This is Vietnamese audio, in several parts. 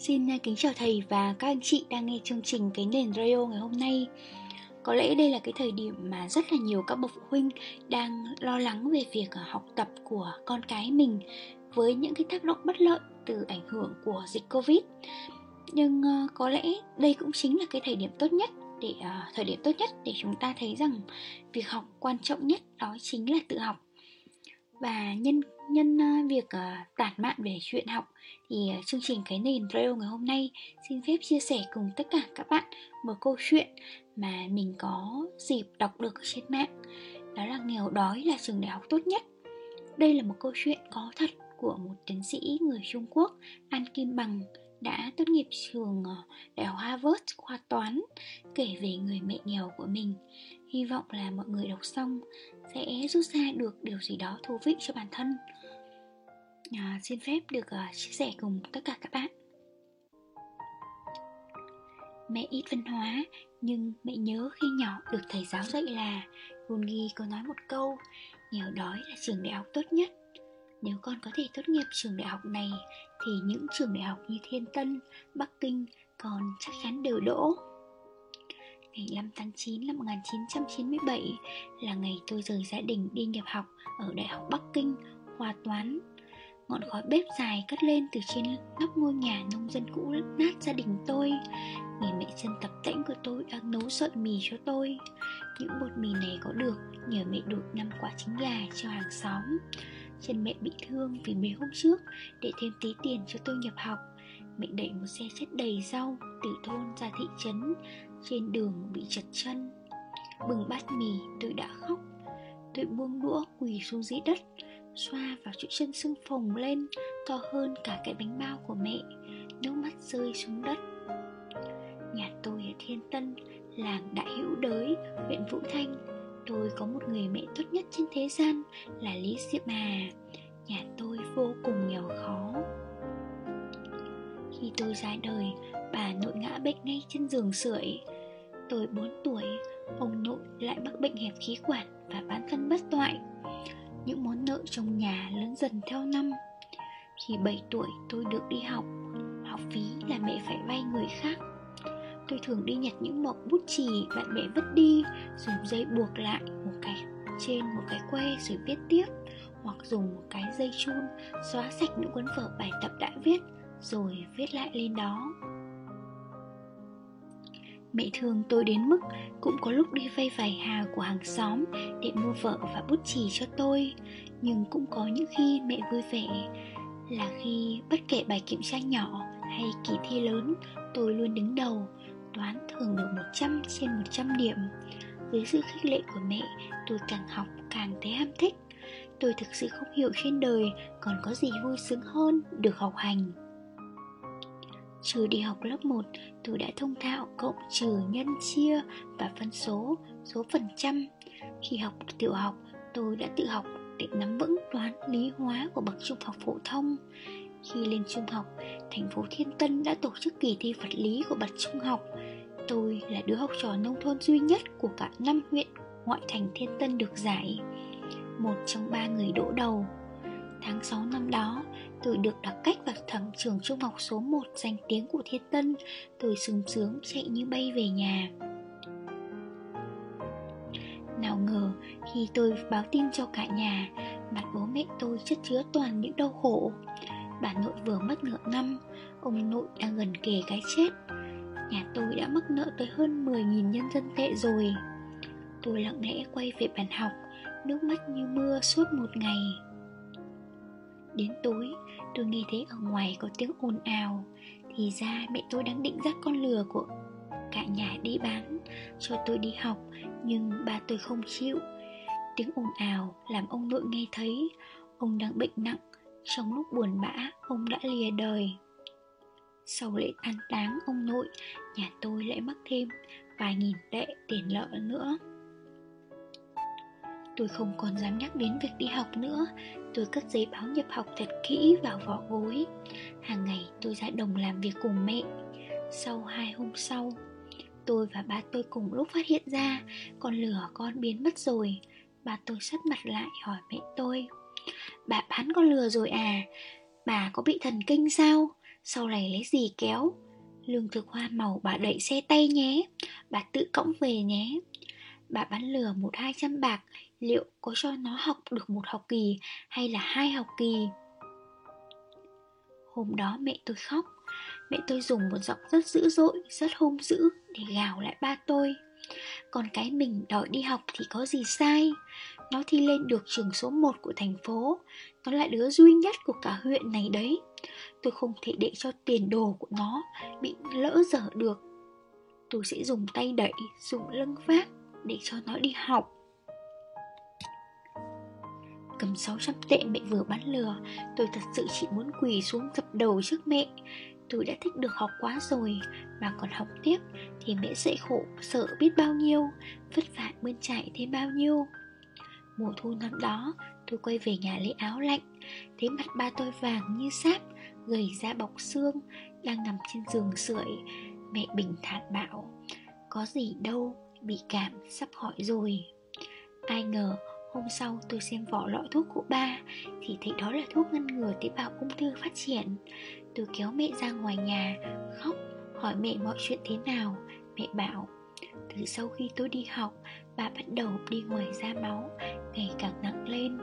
Xin à, kính chào thầy và các anh chị đang nghe chương trình Cái nền radio ngày hôm nay. Có lẽ đây là cái thời điểm mà rất là nhiều các bậc phụ huynh đang lo lắng về việc à, học tập của con cái mình với những cái tác động bất lợi từ ảnh hưởng của dịch Covid. Nhưng à, có lẽ đây cũng chính là cái thời điểm tốt nhất để thời điểm tốt nhất để chúng ta thấy rằng việc học quan trọng nhất đó chính là tự học và nhân nhân ờ, việc ờ, tản mạn về chuyện học thì ờ, chương trình cái nền radio ngày hôm nay xin phép chia sẻ cùng tất cả các bạn một câu chuyện mà mình có dịp đọc được trên mạng. Đó là nghèo đói là trường đại học tốt nhất. Đây là một câu chuyện có thật của một tiến sĩ người Trung Quốc, An Kim Bằng, đã tốt nghiệp trường Đại học Harvard khoa toán, kể về người mẹ nghèo của mình. Hy vọng là mọi người đọc xong sẽ rút ra được điều gì đó thú vị cho bản thân à, Xin phép được uh, chia sẻ cùng tất cả các bạn. Mẹ ít văn hóa nhưng mẹ nhớ khi nhỏ được thầy giáo dạy là Ghi có nói một câu Nghèo đói là trường đại học tốt nhất. Nếu con có thể tốt nghiệp trường đại học này Thì những trường đại học như Thiên Tân, Bắc Kinh còn chắc chắn đều đỗ. Ngày 5 tháng 9 năm 1997 là ngày tôi rời gia đình đi nhập học ở Đại học Bắc Kinh, khoa toán. Ngọn khói bếp dài cất lên từ trên nóc ngôi nhà nông dân cũ nát gia đình tôi. Người mẹ chân tập tễnh của tôi đang nấu sợi mì cho tôi. Những bột mì này có được nhờ mẹ đột năm quả trứng gà cho hàng xóm. Chân mẹ bị thương vì mấy hôm trước để thêm tí tiền cho tôi nhập học. Mẹ đẩy một xe chất đầy rau từ thôn ra thị trấn, trên đường bị chật chân Bừng bát mì, tôi đã khóc Tôi buông đũa quỳ xuống dưới đất Xoa vào chỗ chân sưng phồng lên, To hơn cả cái bánh bao của mẹ, Nước mắt rơi xuống đất. Nhà tôi ở Thiên Tân Làng Đại Hữu Đới, Huyện Vũ Thanh. Tôi có một người mẹ tốt nhất trên thế gian Là Lý Diệp Hà. Nhà tôi vô cùng nghèo khó. Khi tôi ra đời, Bà nội ngã bệnh ngay trên giường sưởi. Tôi 4 tuổi, Ông nội lại mắc bệnh hẹp khí quản Và bán thân bất toại. Những món nợ trong nhà lớn dần theo năm. Khi 7 tuổi, tôi được đi học. Học phí là mẹ phải vay người khác. Tôi thường đi nhặt những mẩu bút chì bạn bè vứt đi, Dùng dây buộc lại một cái trên một cái que rồi viết tiếp, Hoặc dùng một cái dây chun xóa sạch những cuốn vở bài tập đã viết, Rồi viết lại lên đó. Mẹ thương tôi đến mức cũng có lúc đi vay vài hà của hàng xóm để mua vợ và bút chì cho tôi. Nhưng cũng có những khi mẹ vui vẻ, là khi bất kể bài kiểm tra nhỏ hay kỳ thi lớn, tôi luôn đứng đầu, Toán thường được 100 trên 100 điểm. Dưới sự khích lệ của mẹ, tôi càng học càng thấy ham thích. Tôi thực sự không hiểu trên đời còn có gì vui sướng hơn được học hành. Trừ đi học lớp 1, tôi đã thông thạo cộng trừ nhân chia và phân số, số phần trăm. Khi học tiểu học, tôi đã tự học để nắm vững toán lý hóa của bậc trung học phổ thông. Khi lên trung học, thành phố Thiên Tân đã tổ chức kỳ thi vật lý của bậc trung học. Tôi là đứa học trò nông thôn duy nhất của cả năm huyện ngoại thành Thiên Tân được giải. Một trong ba người đỗ đầu. Tháng 6 năm đó, tôi được đặc cách vào thẩm trường trung học số 1 danh tiếng của Thiên Tân. Tôi sướng sướng chạy như bay về nhà. Nào ngờ khi tôi báo tin cho cả nhà Mặt bố mẹ tôi chất chứa toàn những đau khổ. Bà nội vừa mất nửa năm Ông nội đang gần kề cái chết. Nhà tôi đã mắc nợ tới hơn 10.000 nhân dân tệ rồi. Tôi lặng lẽ quay về bàn học Nước mắt như mưa suốt một ngày. Đến tối, tôi nghe thấy ở ngoài có tiếng ồn ào. Thì ra mẹ tôi đang định dắt con lừa của cả nhà đi bán, Cho tôi đi học, Nhưng ba tôi không chịu. Tiếng ồn ào làm ông nội nghe thấy, Ông đang bệnh nặng. Trong lúc buồn bã, ông đã lìa đời. Sau lễ an táng ông nội, Nhà tôi lại mắc thêm vài nghìn tệ tiền lợi nữa. Tôi không còn dám nhắc đến việc đi học nữa. Tôi cất giấy báo nhập học thật kỹ vào vỏ gối. Hàng ngày tôi ra đồng làm việc cùng mẹ. Sau hai hôm sau, Tôi và ba tôi cùng lúc phát hiện ra, Con lửa con biến mất rồi. Ba tôi sắt mặt lại hỏi mẹ tôi, Bà bán con lừa rồi à? Bà có bị thần kinh sao? Sau này lấy gì kéo? Lương thực hoa màu bà đẩy xe tay nhé. Bà tự cõng về nhé. Bà bán lừa một hai trăm bạc Liệu có cho nó học được một học kỳ Hay là hai học kỳ? Hôm đó mẹ tôi khóc. Mẹ tôi dùng một giọng rất dữ dội, Rất hung dữ để gào lại ba tôi. Còn cái mình đòi đi học thì có gì sai? Nó thi lên được trường số 1 của thành phố. Nó là đứa duy nhất của cả huyện này đấy. Tôi không thể để cho tiền đồ của nó Bị lỡ dở được. Tôi sẽ dùng tay đẩy, Dùng lưng vác Để cho nó đi học cầm 600 tệ mẹ vừa bán lừa. Tôi thật sự chỉ muốn quỳ xuống dập đầu trước mẹ. Tôi đã thích được học quá rồi, Mà còn học tiếp Thì mẹ sẽ khổ sợ biết bao nhiêu, Vất vả bươn chạy thêm bao nhiêu. Mùa thu năm đó, Tôi quay về nhà lấy áo lạnh, Thấy mặt ba tôi vàng như sáp, Gầy da bọc xương, Đang nằm trên giường sưởi. Mẹ bình thản bảo, Có gì đâu, Bị cảm, sắp hỏi rồi. Ai ngờ Hôm sau tôi xem vỏ lọ thuốc của ba, Thì thấy đó là thuốc ngăn ngừa tế bào ung thư phát triển. Tôi kéo mẹ ra ngoài nhà, Khóc, hỏi mẹ mọi chuyện thế nào. Mẹ bảo, Từ sau khi tôi đi học, Bà bắt đầu đi ngoài da máu, Ngày càng nặng lên.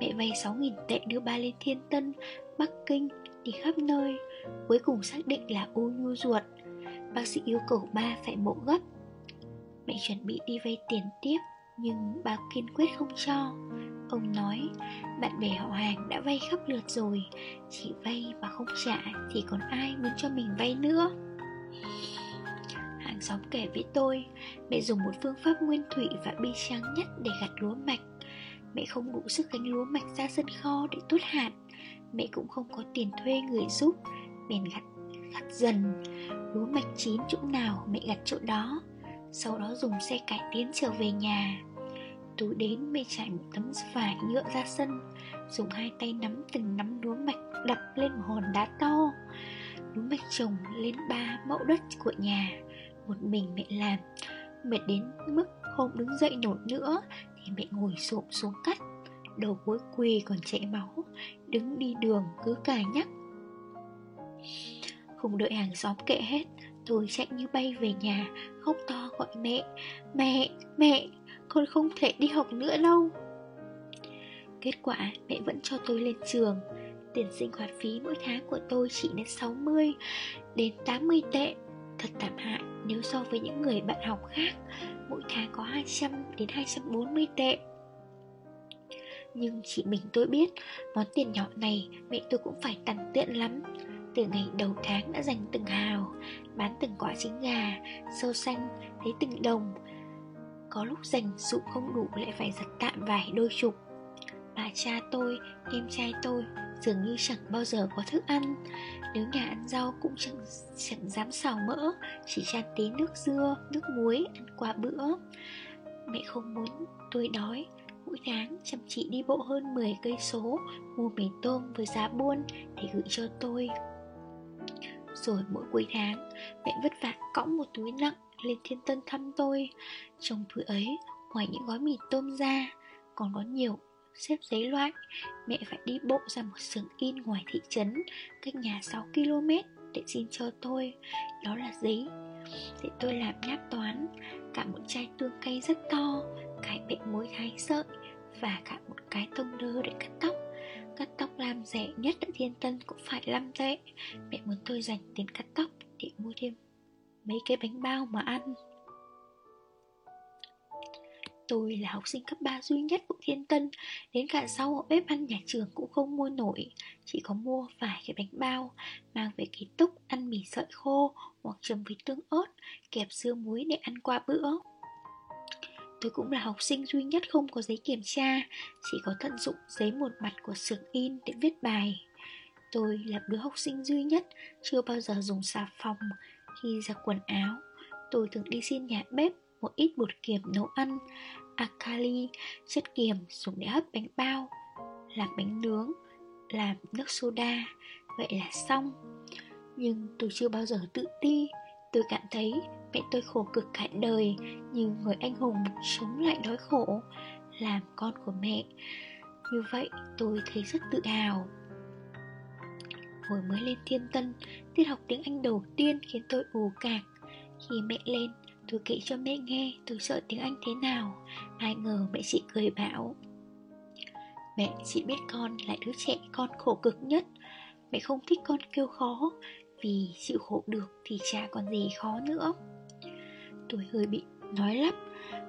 Mẹ vay 6.000 tệ đưa ba lên Thiên Tân, Bắc Kinh, Đi khắp nơi, Cuối cùng xác định là u nhu ruột. Bác sĩ yêu cầu ba phải mổ gấp. Mẹ chuẩn bị đi vay tiền tiếp nhưng bà kiên quyết không cho. Ông nói Bạn bè họ hàng đã vay khắp lượt rồi. Chỉ vay mà không trả Thì còn ai muốn cho mình vay nữa? Hàng xóm kể với tôi Mẹ dùng một phương pháp nguyên thủy và bi tráng nhất để gặt lúa mạch. Mẹ không đủ sức gánh lúa mạch ra sân kho để tuốt hạt. Mẹ cũng không có tiền thuê người giúp. Bèn gặt, gặt dần. Lúa mạch chín chỗ nào mẹ gặt chỗ đó. Sau đó dùng xe cải tiến trở về nhà tôi đến mẹ trải một tấm vải nhựa ra sân Dùng hai tay nắm từng nắm lúa mạch đập lên một hòn đá to. Lúa mạch trồng lên ba mẫu đất của nhà Một mình mẹ làm. Mệt đến mức không đứng dậy nổi nữa Thì mẹ ngồi xổm xuống cắt. Đầu gối quỳ còn chảy máu Đứng đi đường cứ cà nhắc. Không đợi hàng xóm kệ hết Tôi chạy như bay về nhà Khóc to gọi mẹ Mẹ, mẹ, con không thể đi học nữa đâu. Kết quả, mẹ vẫn cho tôi lên trường. Tiền sinh hoạt phí mỗi tháng của tôi chỉ đến 60 đến 80 tệ. Thật tạm hại, nếu so với những người bạn học khác, Mỗi tháng có 200 đến 240 tệ. Nhưng chỉ mình tôi biết, Món tiền nhỏ này mẹ tôi cũng phải tằn tiện lắm. Từ ngày đầu tháng đã dành từng hào, Bán từng quả trứng gà Sâu xanh, lấy từng đồng có lúc dành dụ không đủ lại phải giặt tạm vài đôi chục. Bà cha tôi, em trai tôi Dường như chẳng bao giờ có thức ăn. Nếu nhà ăn rau cũng chẳng, chẳng dám xào mỡ Chỉ chan tí nước dưa, nước muối ăn qua bữa. Mẹ không muốn tôi đói. Mỗi tháng chăm chị đi bộ hơn 10 cây số Mua mì tôm với giá buôn Để gửi cho tôi. Rồi mỗi cuối tháng Mẹ vất vả cõng một túi nặng lên thiên tân thăm tôi. Trong túi ấy, ngoài những gói mì tôm ra Còn có nhiều xếp giấy loại Mẹ phải đi bộ ra một xưởng in ngoài thị trấn Cách nhà 6 km để xin cho tôi. Đó là giấy Để tôi làm nháp toán. Cả một chai tương cay rất to Cái bệ muối thái sợi Và cả một cái tông đơ để cắt tóc. Cắt tóc làm rẻ nhất ở Thiên Tân cũng phải 5 tệ. Mẹ muốn tôi dành tiền cắt tóc để mua thêm mấy cái bánh bao mà ăn. Tôi là học sinh cấp 3 duy nhất của Thiên Tân, Đến cả sau bếp ăn nhà trường cũng không mua nổi, Chỉ có mua vài cái bánh bao Mang về ký túc, ăn mì sợi khô Hoặc chấm với tương ớt, Kẹp dưa muối để ăn qua bữa. Tôi cũng là học sinh duy nhất không có giấy kiểm tra, Chỉ có tận dụng giấy một mặt của xưởng in để viết bài. Tôi là đứa học sinh duy nhất Chưa bao giờ dùng xà phòng khi giặt quần áo Tôi thường đi xin nhà bếp một ít bột kiềm nấu ăn Akali, chất kiềm dùng để hấp bánh bao Làm bánh nướng, làm nước soda Vậy là xong. Nhưng tôi chưa bao giờ tự ti Tôi cảm thấy mẹ tôi khổ cực cả đời Như người anh hùng chống lại đói khổ Làm con của mẹ Như vậy tôi thấy rất tự hào. Hồi mới lên thiên tân, Tiết học tiếng Anh đầu tiên khiến tôi ù cạc. Khi mẹ lên, Tôi kể cho mẹ nghe tôi sợ tiếng Anh thế nào. Ai ngờ mẹ chị cười bảo, Mẹ chỉ biết con là đứa trẻ con khổ cực nhất. Mẹ không thích con kêu khó, Vì chịu khổ được thì chả còn gì khó nữa. Tôi hơi bị nói lắp,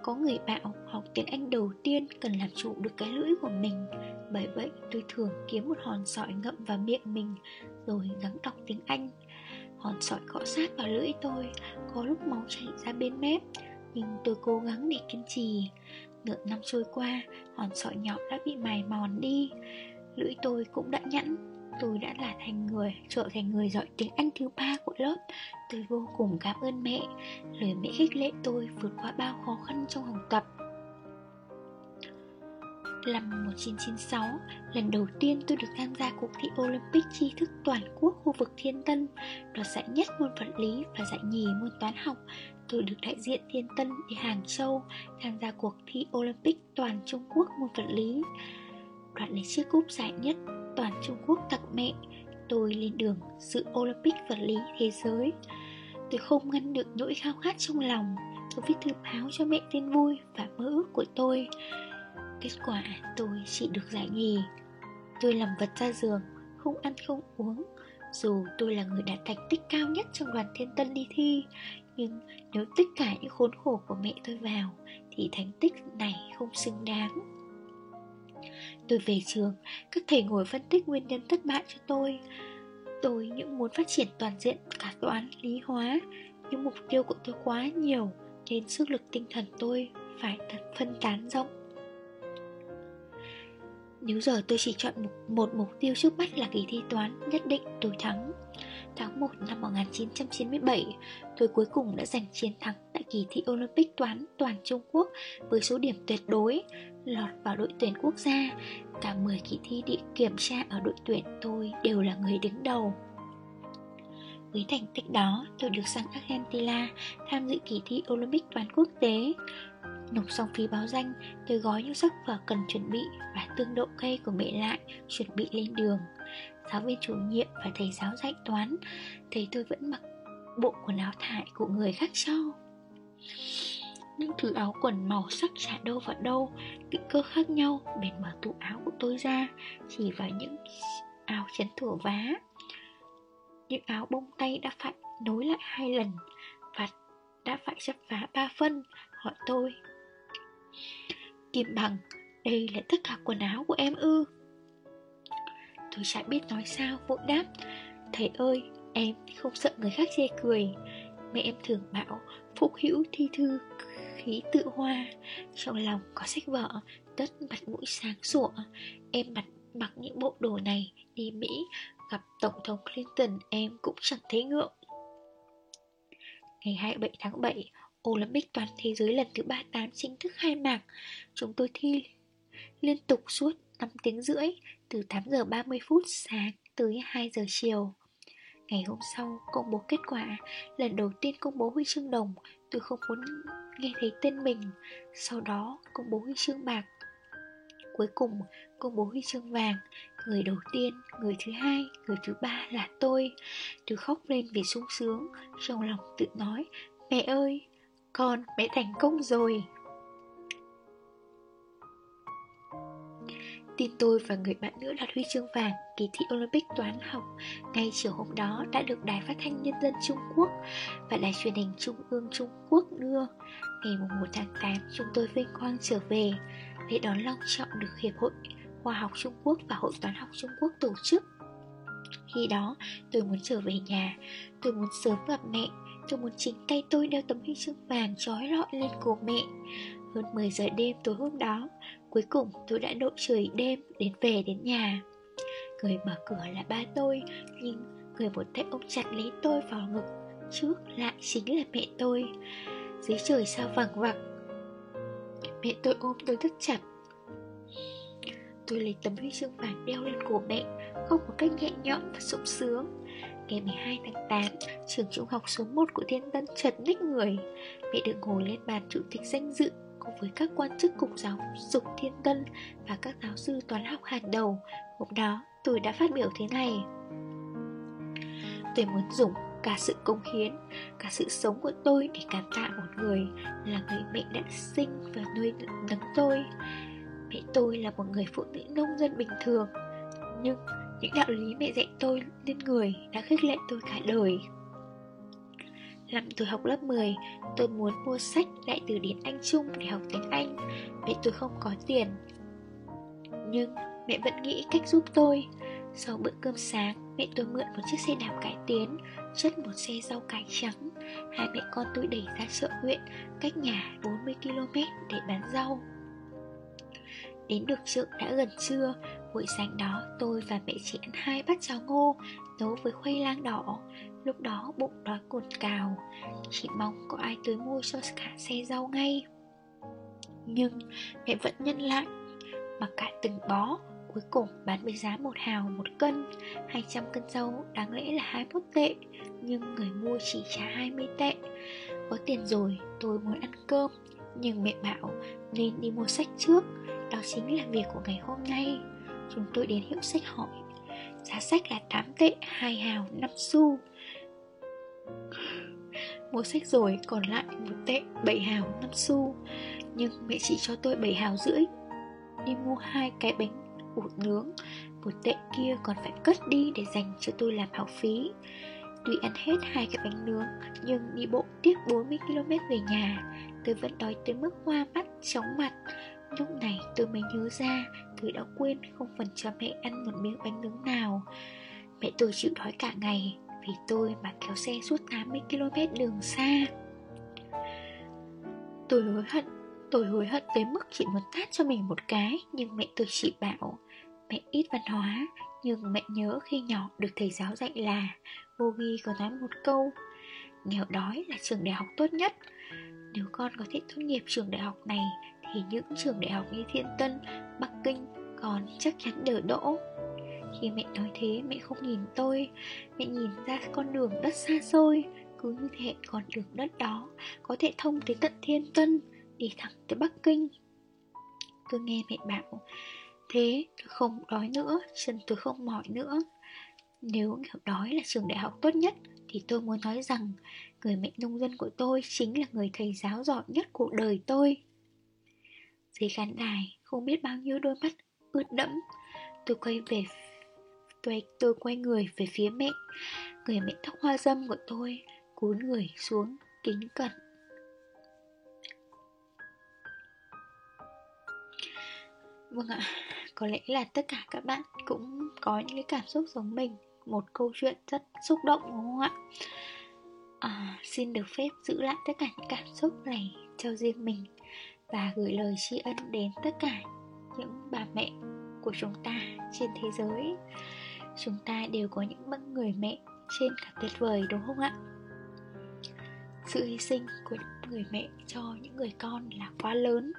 Có người bảo học tiếng Anh đầu tiên cần làm chủ được cái lưỡi của mình. Bởi vậy, tôi thường kiếm một hòn sỏi ngậm vào miệng mình, Rồi gắng đọc tiếng Anh. Hòn sỏi cọ sát vào lưỡi tôi, Có lúc máu chảy ra bên mép, Nhưng tôi cố gắng để kiên trì. Nửa năm trôi qua, Hòn sỏi nhỏ đã bị mài mòn đi. Lưỡi tôi cũng đã nhẵn. Tôi đã là thành người, Trở thành người giỏi tiếng Anh thứ ba của lớp. Tôi vô cùng cảm ơn mẹ. Lời mẹ khích lệ tôi vượt qua bao khó khăn trong học tập. Năm 1996, lần đầu tiên tôi được tham gia cuộc thi Olympic tri thức toàn quốc khu vực Thiên Tân. Đoạt giải nhất môn vật lý và giải nhì môn toán học. Tôi được đại diện Thiên Tân đi Hàng Châu tham gia cuộc thi Olympic toàn Trung Quốc môn vật lý. Đoạt lấy chiếc cúp giải nhất toàn Trung Quốc tặng mẹ. Tôi lên đường dự Olympic vật lý thế giới. Tôi không ngăn được nỗi khao khát trong lòng. Tôi viết thư báo cho mẹ tin vui và mơ ước của tôi. Kết quả tôi chỉ được giải nhì. Tôi làm vật ra giường Không ăn không uống. Dù tôi là người đạt thành tích cao nhất trong đoàn thiên tân đi thi Nhưng nếu tất cả những khốn khổ của mẹ tôi vào Thì thành tích này không xứng đáng. Tôi về trường Các thầy ngồi phân tích nguyên nhân thất bại cho tôi. Tôi những muốn phát triển toàn diện cả toán, lý hóa Nhưng mục tiêu của tôi quá nhiều Nên sức lực tinh thần tôi phải thật phân tán rộng nếu giờ tôi chỉ chọn một, một mục tiêu trước mắt là kỳ thi toán, nhất định tôi thắng. Tháng 1 năm 1997, tôi cuối cùng đã giành chiến thắng tại kỳ thi Olympic toán toàn Trung Quốc với số điểm tuyệt đối, lọt vào đội tuyển quốc gia. Cả 10 kỳ thi địa kiểm tra ở đội tuyển tôi đều là người đứng đầu. Với thành tích đó, tôi được sang Argentina tham dự kỳ thi Olympic toán quốc tế. Nộp xong phí báo danh, tôi gói những sách vở cần chuẩn bị và tương độ cây của mẹ lại, chuẩn bị lên đường. Giáo viên chủ nhiệm và thầy giáo dạy toán, thấy tôi vẫn mặc bộ quần áo thải của người khác cho. Những thứ áo quần màu sắc chả đâu vào đâu, kích cỡ khác nhau, bèn mở tủ áo của tôi ra, chỉ vào những áo chấn thủa vá. Những áo bông tay đã phải nối lại hai lần và đã phải chấp vá ba phân, hỏi tôi Kim bằng, đây là tất cả quần áo của em ư? Tôi chả biết nói sao vội đáp. Thầy ơi, em không sợ người khác chê cười. Mẹ em thường bảo Phúc hữu thi thư khí tự hoa. Trong lòng có sách vở Tất mặt mũi sáng sủa. Em mặc, mặc những bộ đồ này Đi Mỹ Gặp Tổng thống Clinton em cũng chẳng thấy ngượng. Ngày 27 tháng 7 Olympic toàn thế giới lần thứ 38 chính thức khai mạc. Chúng tôi thi liên tục suốt 5 tiếng rưỡi Từ 8 giờ 30 phút sáng tới 2 giờ chiều. Ngày hôm sau công bố kết quả. Lần đầu tiên công bố huy chương đồng Tôi không muốn nghe thấy tên mình. Sau đó công bố huy chương bạc. Cuối cùng công bố huy chương vàng. Người đầu tiên, người thứ hai, người thứ ba là tôi. Tôi khóc lên vì sung sướng Trong lòng tự nói Mẹ ơi, con mẹ thành công rồi Tin tôi và người bạn nữ đạt huy chương vàng kỳ thi Olympic toán học ngay chiều hôm đó đã được Đài Phát thanh Nhân dân Trung Quốc và Đài truyền hình Trung ương Trung Quốc đưa. Ngày 1 tháng 8 chúng tôi vinh quang trở về. để đón long trọng được Hiệp hội Khoa học Trung Quốc và Hội toán học Trung Quốc tổ chức. Khi đó tôi muốn trở về nhà, tôi muốn sớm gặp mẹ Tôi muốn chính tay tôi đeo tấm huy chương vàng trói lọi lên cổ mẹ. Hơn 10 giờ đêm tối hôm đó, Cuối cùng tôi đã đội trời đêm đến về đến nhà. Người mở cửa là ba tôi, Nhưng người một tay ôm chặt lấy tôi vào ngực, Trước lại chính là mẹ tôi. Dưới trời sao vàng vặc? Mẹ tôi ôm tôi rất chặt. Tôi lấy tấm huy chương vàng đeo lên cổ mẹ Không một cách nhẹ nhõm và sung sướng. Ngày 12 tháng 8, trường trung học số 1 của Thiên Tân chật ních người. Mẹ được ngồi lên bàn chủ tịch danh dự cùng với các quan chức cục giáo dục Thiên Tân và các giáo sư toán học hàng đầu. Hôm đó, tôi đã phát biểu thế này. tôi muốn dùng cả sự công hiến, cả sự sống của tôi để cảm tạ một người là người mẹ đã sinh và nuôi nấng tôi. Mẹ tôi là một người phụ nữ nông dân bình thường, nhưng những đạo lý mẹ dạy tôi lên người đã khích lệ tôi cả đời. Năm tôi học lớp 10, tôi muốn mua sách Đại từ điển Anh Trung để học tiếng Anh. Mẹ tôi không có tiền. Nhưng mẹ vẫn nghĩ cách giúp tôi. Sau bữa cơm sáng, mẹ tôi mượn một chiếc xe đạp cải tiến, chất một xe rau cải trắng. Hai mẹ con tôi đẩy ra chợ huyện, cách nhà 40 km để bán rau. Đến được chợ đã gần trưa, buổi sáng đó tôi và mẹ chỉ ăn hai bát cháo ngô, nấu với khoai lang đỏ. Lúc đó bụng đói cồn cào, chỉ mong có ai tới mua cho cả xe rau ngay. Nhưng mẹ vẫn nhân lại, mặc cả từng bó, cuối cùng bán với giá một hào một cân 200 cân rau đáng lẽ là 21 tệ Nhưng người mua chỉ trả 20 tệ Có tiền rồi tôi muốn ăn cơm Nhưng mẹ bảo nên đi mua sách trước Đó chính là việc của ngày hôm nay Chúng tôi đến hiệu sách hỏi. Giá sách là 8 tệ 2 hào 5 xu. Mua sách rồi còn lại một tệ 7 hào 5 xu. Nhưng mẹ chỉ cho tôi 7 hào rưỡi. Đi mua hai cái bánh ủ nướng Một tệ kia còn phải cất đi để dành cho tôi làm học phí. Tuy ăn hết hai cái bánh nướng Nhưng đi bộ tiếp 40km về nhà Tôi vẫn đói tới mức hoa mắt, chóng mặt. Lúc này tôi mới nhớ ra, Tôi đã quên không phần cho mẹ ăn một miếng bánh nướng nào. Mẹ tôi chịu đói cả ngày, Vì tôi mà kéo xe suốt 80km đường xa. Tôi hối hận, Tôi hối hận tới mức chỉ muốn tát cho mình một cái, Nhưng mẹ tôi chỉ bảo, Mẹ ít văn hóa, Nhưng mẹ nhớ khi nhỏ được thầy giáo dạy là, Vô ghi có nói một câu, Nghèo đói là trường đại học tốt nhất. Nếu con có thể tốt nghiệp trường đại học này thì những trường đại học như Thiên Tân, Bắc Kinh Còn chắc chắn đỡ đỗ. Khi mẹ nói thế mẹ không nhìn tôi. Mẹ nhìn ra con đường đất xa xôi Cứ như thế con đường đất đó Có thể thông tới tận Thiên Tân đi thẳng tới Bắc Kinh. Tôi nghe mẹ bảo Thế tôi không đói nữa, chân tôi không mỏi nữa. Nếu nghèo đói là trường đại học tốt nhất Thì tôi muốn nói rằng Người mẹ nông dân của tôi chính là người thầy giáo giỏi nhất cuộc đời tôi. Dưới khán đài không biết bao nhiêu đôi mắt ướt đẫm. Tôi quay về tôi, tôi quay người về phía mẹ. Người mẹ tóc hoa dâm của tôi Cúi người xuống kính cẩn. Vâng ạ, có lẽ là tất cả các bạn cũng có những cái cảm xúc giống mình Một câu chuyện rất xúc động đúng không ạ? À, xin được phép giữ lại tất cả những cảm xúc này cho riêng mình. Và gửi lời tri ân đến tất cả những bà mẹ của chúng ta trên thế giới Chúng ta đều có những bậc người mẹ trên cả tuyệt vời, đúng không ạ? Sự hy sinh của những người mẹ cho những người con là quá lớn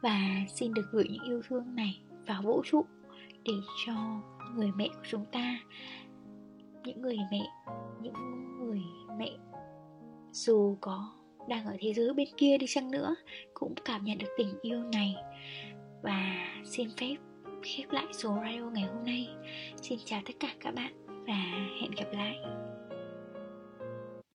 và xin được gửi những yêu thương này vào vũ trụ để cho người mẹ của chúng ta, những người mẹ, những người mẹ dù có đang ở thế giới bên kia đi chăng nữa, cũng cảm nhận được tình yêu này. Và xin phép khép lại số radio ngày hôm nay. Xin chào tất cả các bạn và hẹn gặp lại.